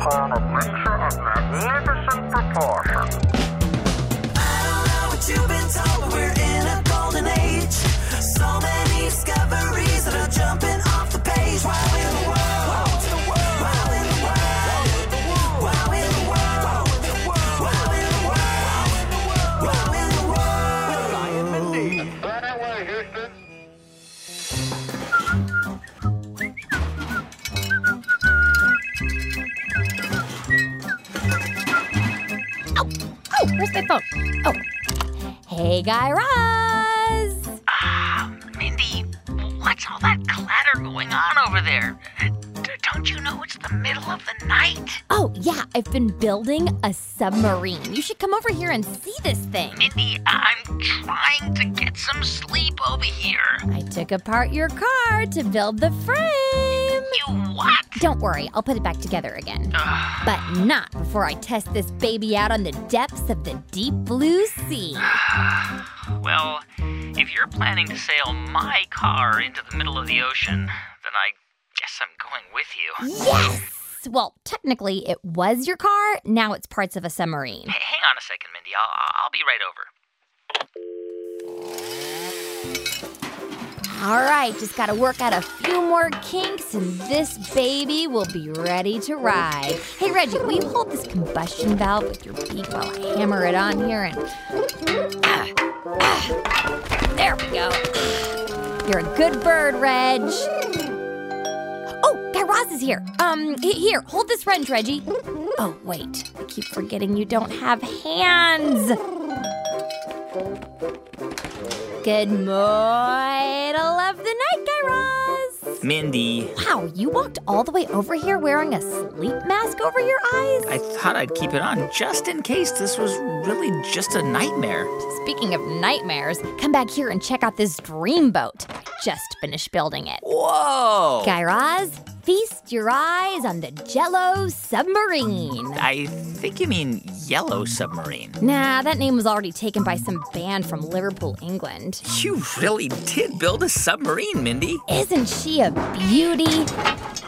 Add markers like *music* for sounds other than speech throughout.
upon a Hey, Guy Raz. Ah, Mindy, what's all that clatter going on over there? Don't you know it's the middle of the night? Oh, yeah, I've been building a submarine. You should come over here and see this thing. Mindy, I'm trying to get some sleep over here. I took apart your car to build the frame. You what? Don't worry, I'll put it back together again. Ah. But not before I test this baby out on the depths of the deep blue sea. *sighs* well, if you're planning to sail my car into the middle of the ocean, then I guess I'm going with you. Yes! Well, technically, it was your car. Now it's parts of a submarine. Hey, hang on a second, Mindy. I'll, I'll be right over. All right, just got to work out a few more kinks, and this baby will be ready to ride. Hey, Reggie, will you hold this combustion valve with your beak while I hammer it on here? And Ah, ah. there we go. You're a good bird, Reg. Oh, Guy Raz is here. Um, here, hold this wrench, Reggie. Oh, wait, I keep forgetting you don't have hands. Good middle of the night, Guy Raz. Mindy, Wow, you walked all the way over here wearing a sleep mask over your eyes? I thought I'd keep it on just in case this was really just a nightmare. Speaking of nightmares, come back here and check out this dreamboat. I just finished building it. Whoa! Guy Raz, feast your eyes on the Jello submarine. I think you mean Yellow Submarine. Nah, that name was already taken by some band from Liverpool, England. You really did build a submarine, Mindy. Isn't she a beauty?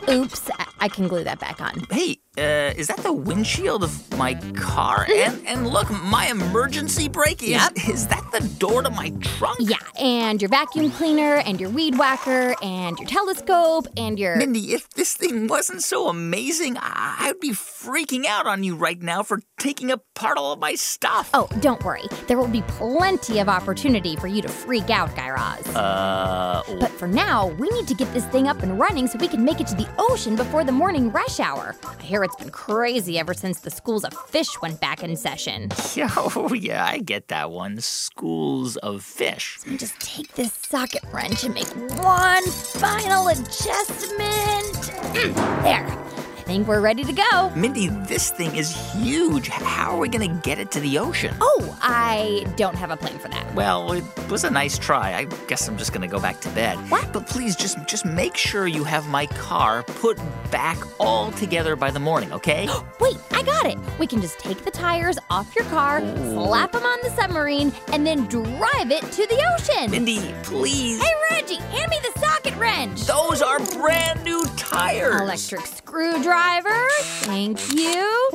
Oops, I, I can glue that back on. Hey, uh, is that the windshield of my car? And and look, my emergency brake is Yep. *laughs* is that the door to my trunk? Yeah, and your vacuum cleaner, and your weed whacker, and your telescope, and your. Mindy, if this thing wasn't so amazing, I'd be freaking out on you right now for taking apart all of my stuff. Oh, don't worry. There will be plenty of opportunity for you to freak out, Guy Raz. Uh, But for now, we need to get this thing up and running so we can make it to the ocean before the morning rush hour. I hear it's been crazy ever since the schools of fish went back in session. *laughs* oh, yeah, I get that one. Schools of fish. Me just take this socket wrench and make one final adjustment. Mm, *clears throat* there. I think we're ready to go. Mindy, this thing is huge. How are we gonna get it to the ocean? Oh, I don't have a plan for that. Well, it was a nice try. I guess I'm just gonna go back to bed. What? But please, just just make sure you have my car put back all together by the morning, okay? *gasps* Wait, I got it. We can just take the tires off your car, slap them on the submarine, and then drive it to the ocean. Mindy, please. Hey, Reggie, hand me the socket wrench. Those are brand new tires. Electric screwdriver. Thank you.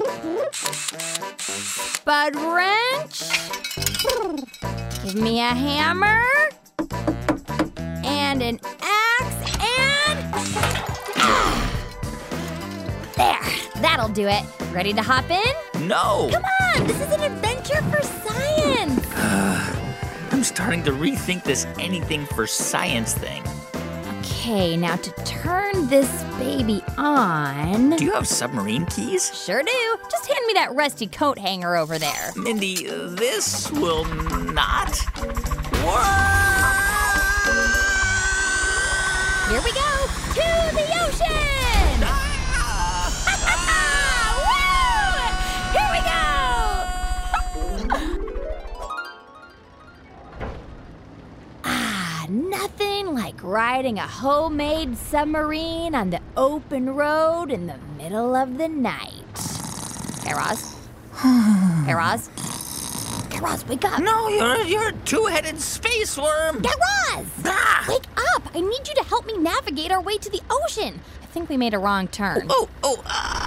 Spud wrench. Give me a hammer. And an axe. And. Ah. There. That'll do it. Ready to hop in? No. Come on. This is an adventure for science. *sighs* I'm starting to rethink this anything for science thing. Okay, now to turn this baby on. Do you have submarine keys? Sure do. Just hand me that rusty coat hanger over there. Mindy, this will not work. Riding a homemade submarine on the open road in the middle of the night. Hey, Raz. *sighs* hey, Raz. Hey, Raz, wake up. No, you're you're a two-headed space worm. Guy Raz! Ah! Wake up! I need you to help me navigate our way to the ocean. I think we made a wrong turn. Oh, oh, ah. W-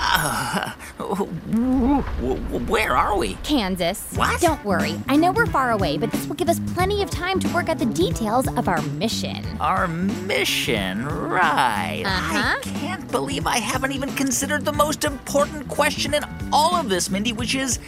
w- *sighs* Where are we? Kansas. What? Don't worry. I know we're far away, but this will give us plenty of time to work out the details of our mission. Our mission, right. Uh-huh. I can't believe I haven't even considered the most important question in all of this, Mindy, which is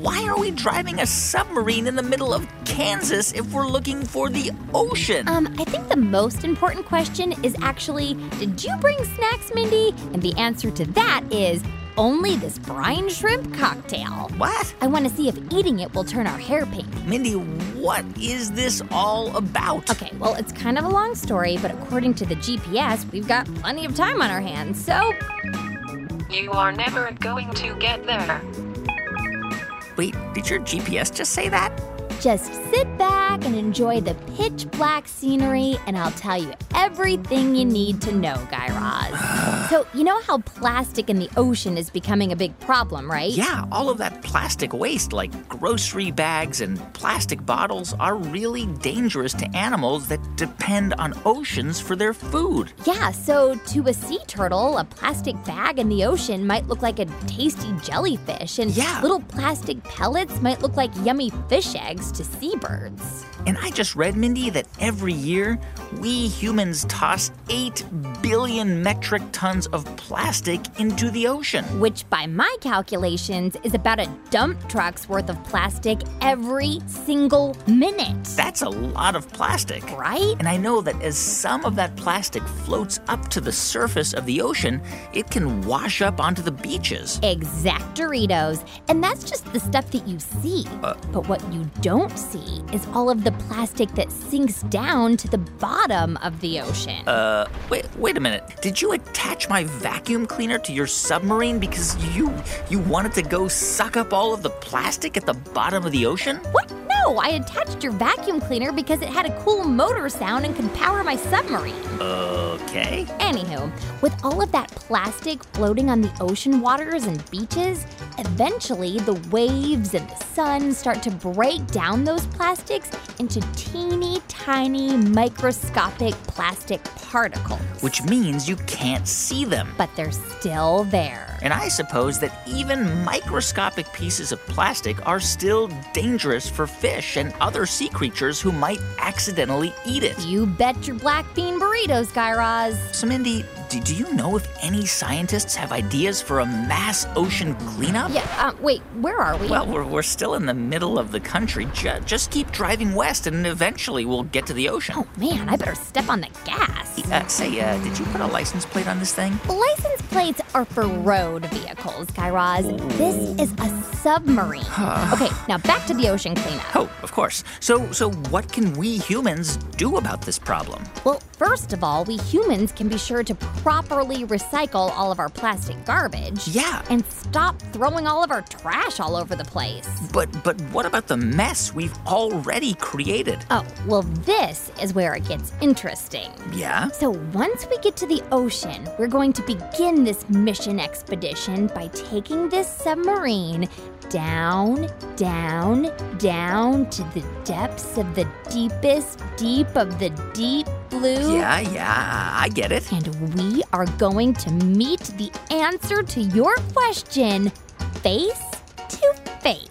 why are we driving a submarine in the middle of Kansas if we're looking for the ocean? Um, I think the most important question is actually Did you bring snacks, Mindy? And the answer to that is only this brine shrimp cocktail. what? I want to see if eating it will turn our hair pink. Mindy, what is this all about? Okay, well, it's kind of a long story, but according to the GPS, we've got plenty of time on our hands. So, You are never going to get there. Wait, did your GPS just say that? Just sit back and enjoy the pitch black scenery, and I'll tell you everything you need to know, Guy Raz. *sighs* so, you know how plastic in the ocean is becoming a big problem, right? Yeah, all of that plastic waste, like grocery bags and plastic bottles, are really dangerous to animals that depend on oceans for their food. Yeah, so to a sea turtle, a plastic bag in the ocean might look like a tasty jellyfish, and Yeah. little plastic pellets might look like yummy fish eggs to seabirds. And I just read, Mindy, that every year we humans toss 8 billion metric tons of plastic into the ocean. Which, by my calculations, is about a dump truck's worth of plastic every single minute. That's a lot of plastic. Right? And I know that as some of that plastic floats up to the surface of the ocean, it can wash up onto the beaches. Exact Doritos. And that's just the stuff that you see. Uh, but what you don't see is all of the plastic that sinks down to the bottom of the ocean. Uh, wait, wait a minute. Did you attach my vacuum cleaner to your submarine because you you wanted to go suck up all of the plastic at the bottom of the ocean? what? No, I attached your vacuum cleaner because it had a cool motor sound and could power my submarine. Okay. Anywho, with all of that plastic floating on the ocean waters and beaches, eventually the waves and the sun start to break down those plastics into teeny tiny microscopic plastic particles. Which means you can't see them. But they're still there. And I suppose that even microscopic pieces of plastic are still dangerous for fish and other sea creatures who might accidentally eat it. You bet your black bean burritos, Guy Raz. So, Mindy, do, do you know if any scientists have ideas for a mass ocean cleanup? Yeah, uh, wait, where are we? Well, we're, we're still in the middle of the country. Ju- just keep driving west, and eventually we'll get to the ocean. oh man, I better step on the gas. Uh, say, uh, did you put a license plate on this thing? License plates are for road vehicles, Guy Raz. This is a submarine. okay, now back to the ocean cleanup. Oh, of course. So, so what can we humans do about this problem? Well, first of all, we humans can be sure to properly recycle all of our plastic garbage. Yeah. And stop throwing all of our trash all over the place. But, but what about the mess we've already created? Oh, well, this is where it gets interesting. Yeah. So, once we get to the ocean, we're going to begin this mission expedition by taking this submarine down, down, down to the depths of the deepest deep of the deep blue. Yeah, yeah, I get it. And we are going to meet the answer to your question face to face.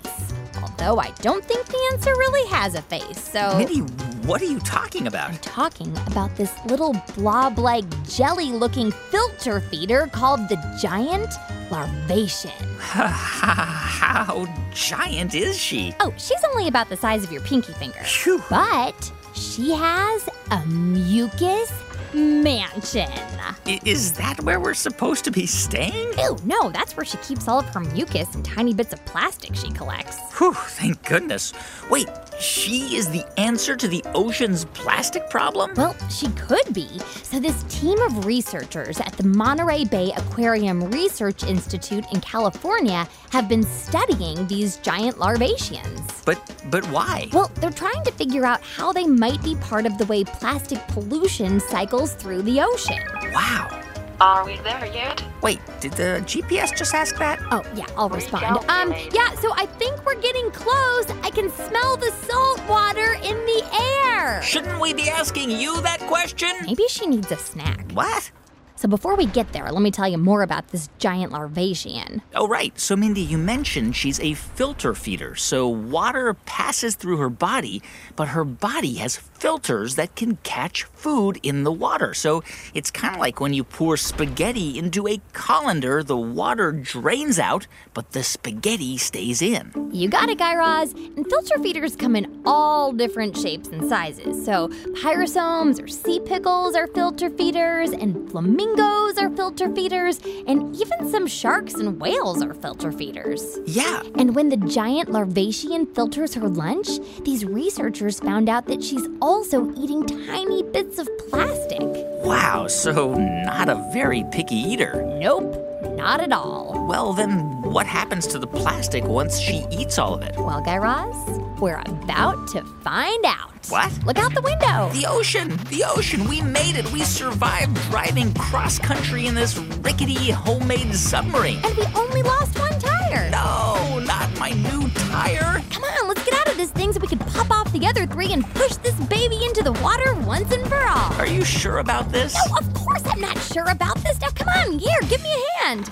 Although I don't think the answer really has a face, so. Mindy, what are you talking about? I'm talking about this little blob like jelly looking filter feeder called the giant larvacean. *laughs* How giant is she? Oh, she's only about the size of your pinky finger. Phew. But she has a mucus mansion. I- Is that where we're supposed to be staying? Ew, no, that's where she keeps all of her mucus and tiny bits of plastic she collects. Whew, thank goodness. Wait, she is the answer to the ocean's plastic problem? Well, she could be. So, this team of researchers at the Monterey Bay Aquarium Research Institute in California have been studying these giant larvaceans. But but why? Well, they're trying to figure out how they might be part of the way plastic pollution cycles through the ocean. Wow. Are we there yet? Wait, did the GPS just ask that? Oh, yeah, I'll respond. Um, yeah, so I think we're getting close. I can smell the salt water in the air. Shouldn't we be asking you that question? Maybe she needs a snack. What? So before we get there, let me tell you more about this giant larvacean. Oh, right. So, Mindy, you mentioned she's a filter feeder. So, water passes through her body, but her body has filters that can catch food in the water. So, it's kind of like when you pour spaghetti into a colander, the water drains out, but the spaghetti stays in. You got it, Guy Raz. And filter feeders come in all different shapes and sizes. So pyrosomes or sea pickles are filter feeders, and flamingos are filter feeders, and even some sharks and whales are filter feeders. Yeah. And when the giant larvacean filters her lunch, these researchers found out that she's also eating tiny bits of plastic. Wow. So, not a very picky eater. Nope, not at all. Well, then, what happens to the plastic once she eats all of it? Well, Guy Raz, we're about to find out. What? Look out the window. The ocean! The ocean! We made it! We survived driving cross country in this rickety homemade submarine. And we only lost one tire. No, not my new tire! Come on, let's get out of this thing so we can pop off the other three and push this baby into the water once and for all. Are you sure about this? No, of course I'm not sure about this. Now, come on, here, give me a hand.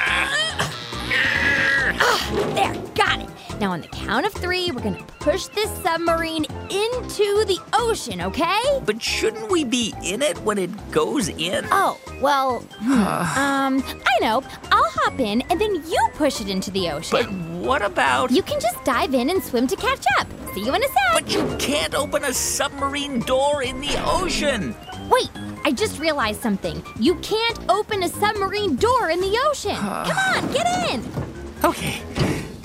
*sighs* There, got it. Now, on the count of three, we're gonna push this submarine into the ocean, okay? But shouldn't we be in it when it goes in? Oh, well, *sighs* hmm, um, I know. I'll hop in and then you push it into the ocean. But what about. You can just dive in and swim to catch up. See you in a sec. But you can't open a submarine door in the ocean! Wait, I just realized something. You can't open a submarine door in the ocean. *sighs* Come on, get in. Okay,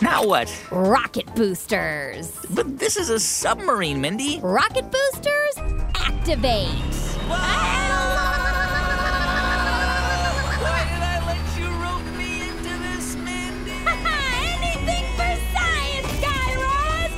now what? Rocket boosters. But this is a submarine, Mindy. Rocket boosters, activate. Why did I let you rope me into this, *sighs* Mindy? Anything for science, Guy Raz.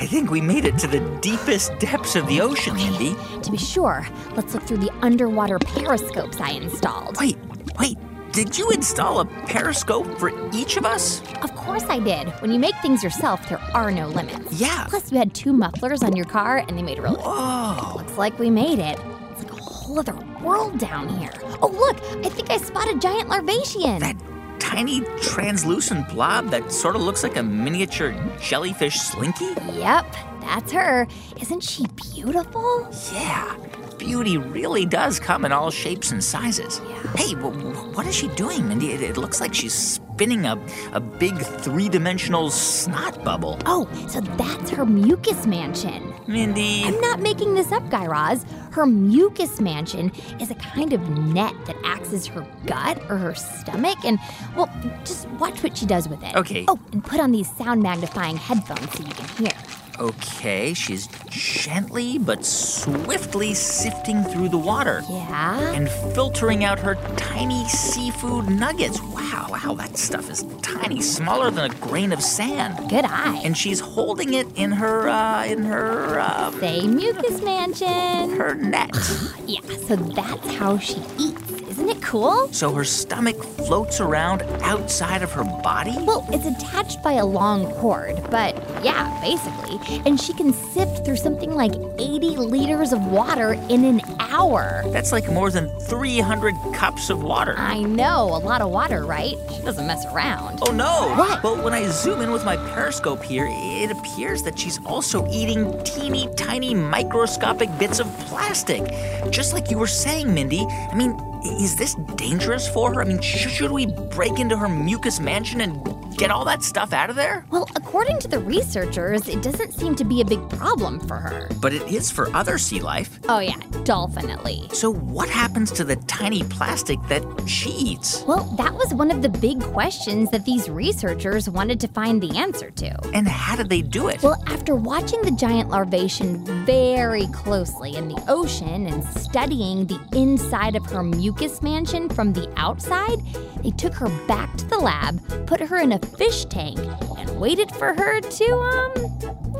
I think we made it to the deepest depths of the ocean, Mindy. To be sure, let's look through the underwater periscopes I installed. Wait, wait. Did you install a periscope for each of us? Of course I did. When you make things yourself, there are no limits. Yeah. Plus, you had two mufflers on your car, and they made a really. Whoa. Looks like we made it. It's like a whole other world down here. Oh, look! I think I spotted giant larvacean. That tiny translucent blob that sort of looks like a miniature jellyfish slinky? Yep, that's her. Isn't she beautiful? Yeah. Beauty really does come in all shapes and sizes. Yeah. Hey, w- w- what is she doing, Mindy? It, it looks like she's spinning a, a big three dimensional snot bubble. Oh, so that's her mucus mansion. Mindy. I'm not making this up, Guy Raz. Her mucus mansion is a kind of net that acts as her gut or her stomach. And, well, just watch what she does with it. Okay. Oh, and put on these sound magnifying headphones so you can hear. Okay, she's gently but swiftly sifting through the water Yeah? and filtering out her tiny seafood nuggets. Wow, wow, that stuff is tiny, smaller than a grain of sand. Good eye. And she's holding it in her, uh, in her, uh, Say mucus mansion. her net. *gasps* Yeah, so that's how she eats. Isn't it cool? So her stomach floats around outside of her body? Well, it's attached by a long cord, but yeah, basically. And she can sift through something like 80 liters of water in an hour. That's like more than 300 cups of water. I know, a lot of water, right? She doesn't mess around. Oh no! What? Well, when I zoom in with my periscope here, it appears that she's also eating teeny tiny microscopic bits of plastic. Just like you were saying, Mindy. I mean, is this dangerous for her? I mean, sh- should we break into her mucus mansion and get all that stuff out of there? Well, according to the researchers, it doesn't seem to be a big problem for her. But it is for other sea life. Oh, yeah, definitely. So, what happens to the tiny plastic that she eats? Well, that was one of the big questions that these researchers wanted to find the answer to. And how did they do it? Well, after watching the giant larvacean very closely in the ocean and studying the inside of her mucus mansion from the outside, they took her back to the lab, put her in a fish tank, and waited for her to, um,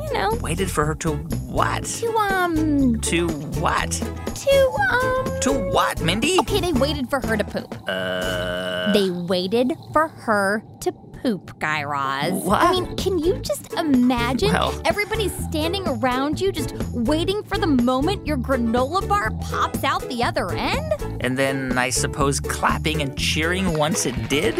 you know, Waited for her to what? to, um, To what? to, um. To what, Mindy? Okay, they waited for her to poop. Uh. They waited for her to poop. Guy Raz. What? I mean, can you just imagine Well- everybody standing around you just waiting for the moment your granola bar pops out the other end? And then I suppose clapping and cheering once it did?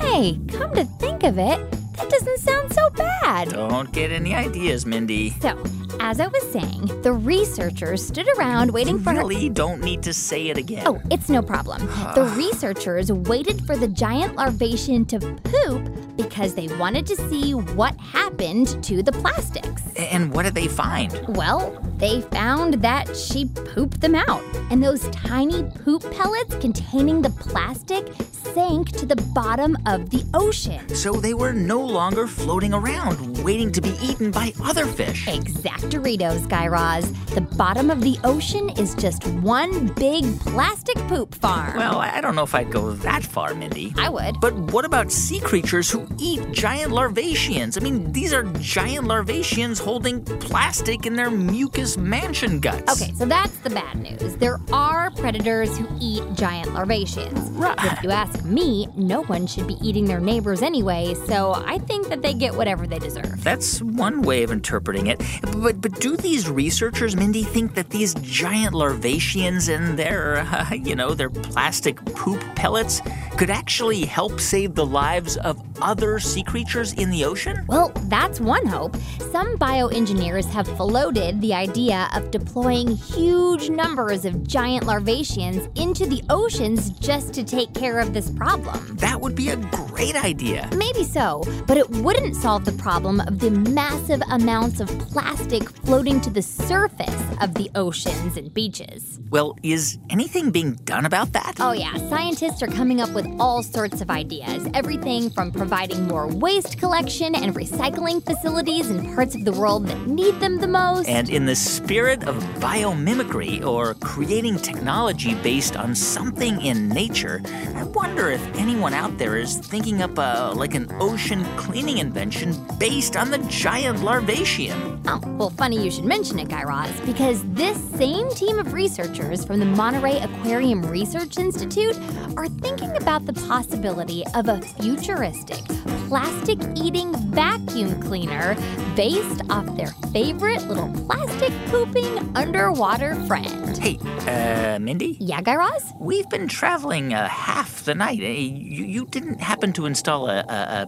Hey, come to think of it, that doesn't sound so bad. Don't get any ideas, Mindy. So, as I was saying, the researchers stood around waiting for her. Really don't need to say it again. Oh, it's no problem. The *sighs* researchers waited for the giant larvacean to poop because they wanted to see what happened to the plastics. And what did they find? Well, they found that she pooped them out, and those tiny poop pellets containing the plastic sank to the bottom of the ocean. So they were no longer floating around, waiting to be eaten by other fish. Exactoritos, Guy Raz. The bottom of the ocean is just one big plastic poop farm. Well, I don't know if I'd go that far, Mindy. I would. But what about sea creatures who eat giant larvaceans? I mean, these are giant larvaceans holding plastic in their mucus mansion guts. Okay, so that's the bad news. There are predators who eat giant larvaceans. Right. If you ask me, no one should be eating their neighbors anyway, so I think that they get whatever they deserve. That's one way of interpreting it. But but do these researchers, Mindy, think that these giant larvaceans and their, uh, you know, their plastic poop pellets could actually help save the lives of other sea creatures in the ocean? Well, that's one hope. Some bioengineers have floated the idea of deploying huge numbers of giant larvaceans into the oceans just to take care of this problem. That would be a great idea. Maybe so, but it wouldn't solve the problem of the massive amounts of plastic floating to the surface of the oceans and beaches. Well, is anything being done about that? Oh, yeah, scientists are coming up with all sorts of ideas. Everything from providing more waste collection and recycling facilities in parts of the world that need them the most. And in the spirit of biomimicry or creating technology based on something in nature, I wonder if anyone out there is thinking up a, like an ocean cleaning invention based on the giant larvacean. Oh, well, funny you should mention it, Guy Raz, because this same team of researchers from the Monterey Aquarium Research Institute are thinking about the possibility of a futuristic plastic eating vacuum cleaner based off their favorite little plastic pooping underwater friend. Hey, uh, Mindy? Yeah, Guy Raz? We've been traveling uh, half the night. You, you didn't happen to install a, a, a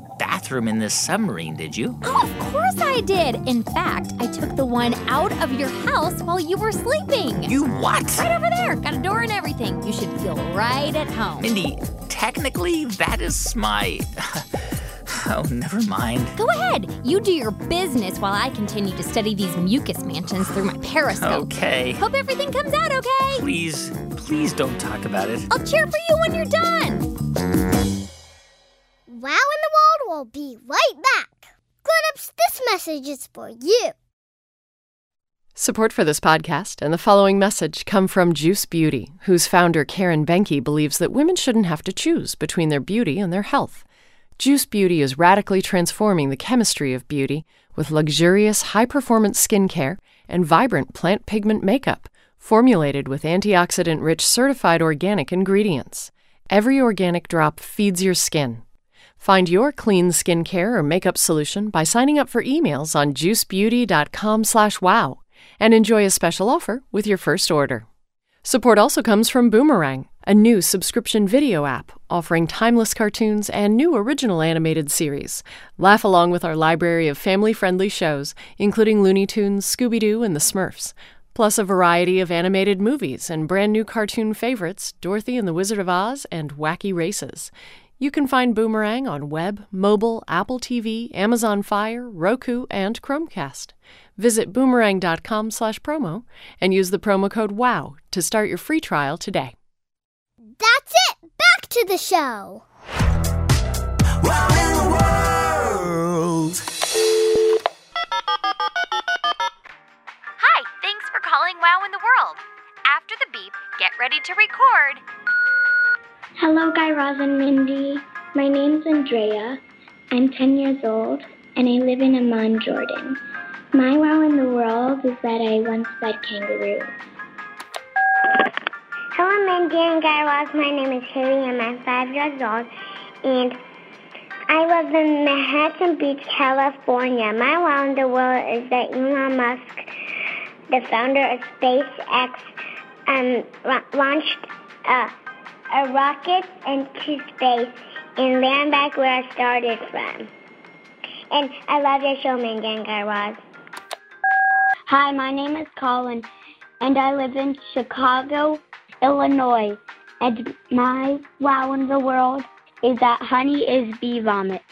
bathroom in this submarine, did you? Oh, of course I did. In fact, I took the one out of your house while you were sleeping. You what? Right over there. Got a door and everything. You should feel right at home. Mindy, technically, that is my. *laughs* Oh, never mind. Go ahead. You do your business while I continue to study these mucus mansions through my periscope. Okay. Hope everything comes out okay. Please, please don't talk about it. I'll cheer for you when you're done. Will be right back. Grown-ups, this message is for you. Support for this podcast and the following message come from Juice Beauty, whose founder Karen Behnke believes that women shouldn't have to choose between their beauty and their health. Juice Beauty is radically transforming the chemistry of beauty with luxurious, high performance skincare and vibrant plant pigment makeup, formulated with antioxidant rich certified organic ingredients. Every organic drop feeds your skin. Find your clean skincare or makeup solution by signing up for emails on juicebeauty.com/wow and enjoy a special offer with your first order. Support also comes from Boomerang, a new subscription video app offering timeless cartoons and new original animated series. Laugh along with our library of family-friendly shows, including Looney Tunes, Scooby-Doo, and the Smurfs, plus a variety of animated movies and brand new cartoon favorites, Dorothy and the Wizard of Oz and Wacky Races. You can find Boomerang on web, mobile, Apple TV, Amazon Fire, Roku, and Chromecast. Visit boomerang.com/promo and use the promo code WOW to start your free trial today. That's it. Back to the show. Wow in the world. Hi, thanks for calling Wow in the World. After the beep, get ready to record. Hello, Guy Raz and Mindy. My name's Andrea. I'm 10 years old, and I live in Amman, Jordan. My wow in the world is that I once fed kangaroos. Hello, Mindy and Guy Raz. My name is Haley, and I'm five years old. And I live in Manhattan Beach, California. My wow in the world is that Elon Musk, the founder of SpaceX, um, launched a, a rocket into space and land back where I started from. And I love your show, Mindy and Guy Raz. Hi, my name is Colin, and I live in Chicago, Illinois. And my wow in the world is that honey is bee vomit.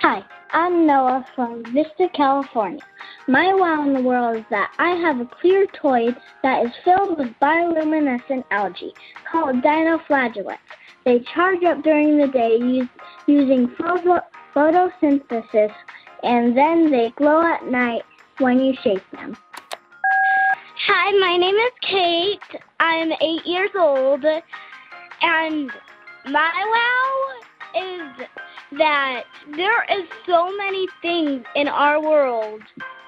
Hi, I'm Noah from Vista, California. My wow in the world is that I have a clear toy that is filled with bioluminescent algae called dinoflagellates. They charge up during the day using photo, photosynthesis, and then they glow at night when you shake them. Hi, my name is Kate. I'm eight years old, and my wow is that there is so many things in our world,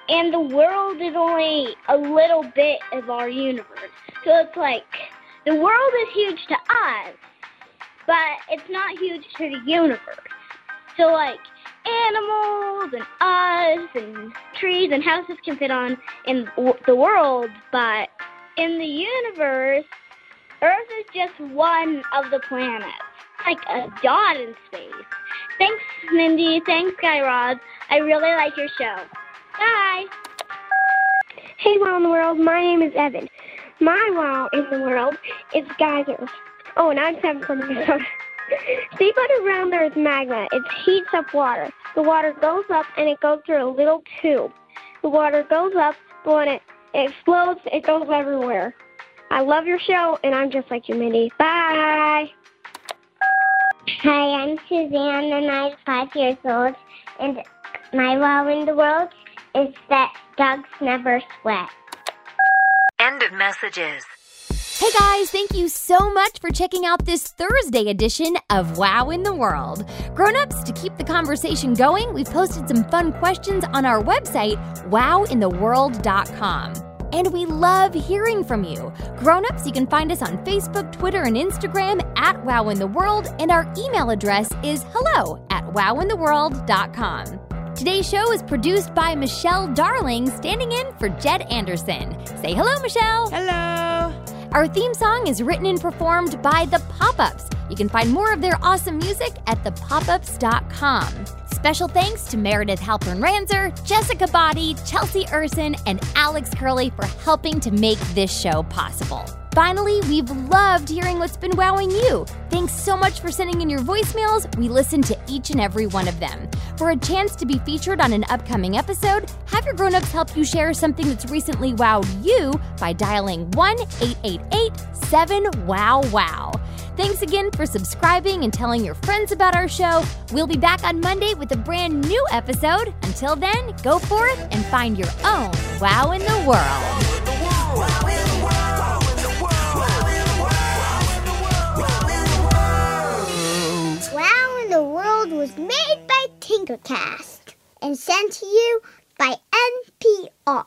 and the world is only a little bit of our universe. So it's like the world is huge to us, but it's not huge to the universe. So like animals and us and trees and houses can fit on in the world, but in the universe, Earth is just one of the planets, like a dot in space. Thanks, Mindy. Thanks, Guy Raz. I really like your show. Bye. Hey, wow in the world. My name is Evan. My wow in the world is geysers. Oh, and I'm Sam from Minnesota. Deep underground there is magma. It heats up water. The water goes up and it goes through a little tube. The water goes up, but when it, it explodes, it goes everywhere. I love your show, and I'm just like you, Mindy. Bye. Hi, I'm Suzanne, and I'm five years old. And my wow in the world is that dogs never sweat. End of messages. Hey guys, thank you so much for checking out this Thursday edition of Wow in the World. Grown-ups, to keep the conversation going, we've posted some fun questions on our website, wowintheworld.com. And we love hearing from you. Grown-ups, you can find us on Facebook, Twitter, and Instagram at Wow in the World, and our email address is hello at wowintheworld.com. Today's show is produced by Michelle Darling, standing in for Jed Anderson. Say hello, Michelle. Hello. Our theme song is written and performed by The Pop Ups. You can find more of their awesome music at thepopups.com. Special thanks to Meredith Halpern Ranzer, Jessica Body, Chelsea Urson, and Alex Curley for helping to make this show possible. Finally, we've loved hearing what's been wowing you. Thanks so much for sending in your voicemails. We listen to each and every one of them. For a chance to be featured on an upcoming episode, have your grown-ups help you share something that's recently wowed you by dialing 1-888-7-WOW-WOW. Thanks again for subscribing and telling your friends about our show. We'll be back on Monday with a brand new episode. Until then, go forth and find your own wow in the world. Was made by Tinkercast and sent to you by NPR.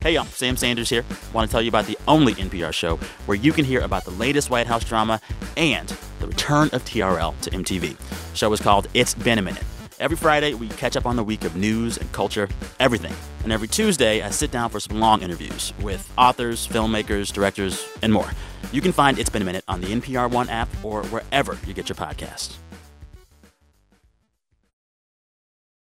Hey y'all, Sam Sanders here. Want to tell you about the only NPR show where you can hear about the latest White House drama and the return of TRL to MTV. The show is called It's Been a Minute. Every Friday, we catch up on the week of news and culture, everything. And every Tuesday, I sit down for some long interviews with authors, filmmakers, directors, and more. You can find It's Been a Minute on the NPR One app or wherever you get your podcasts.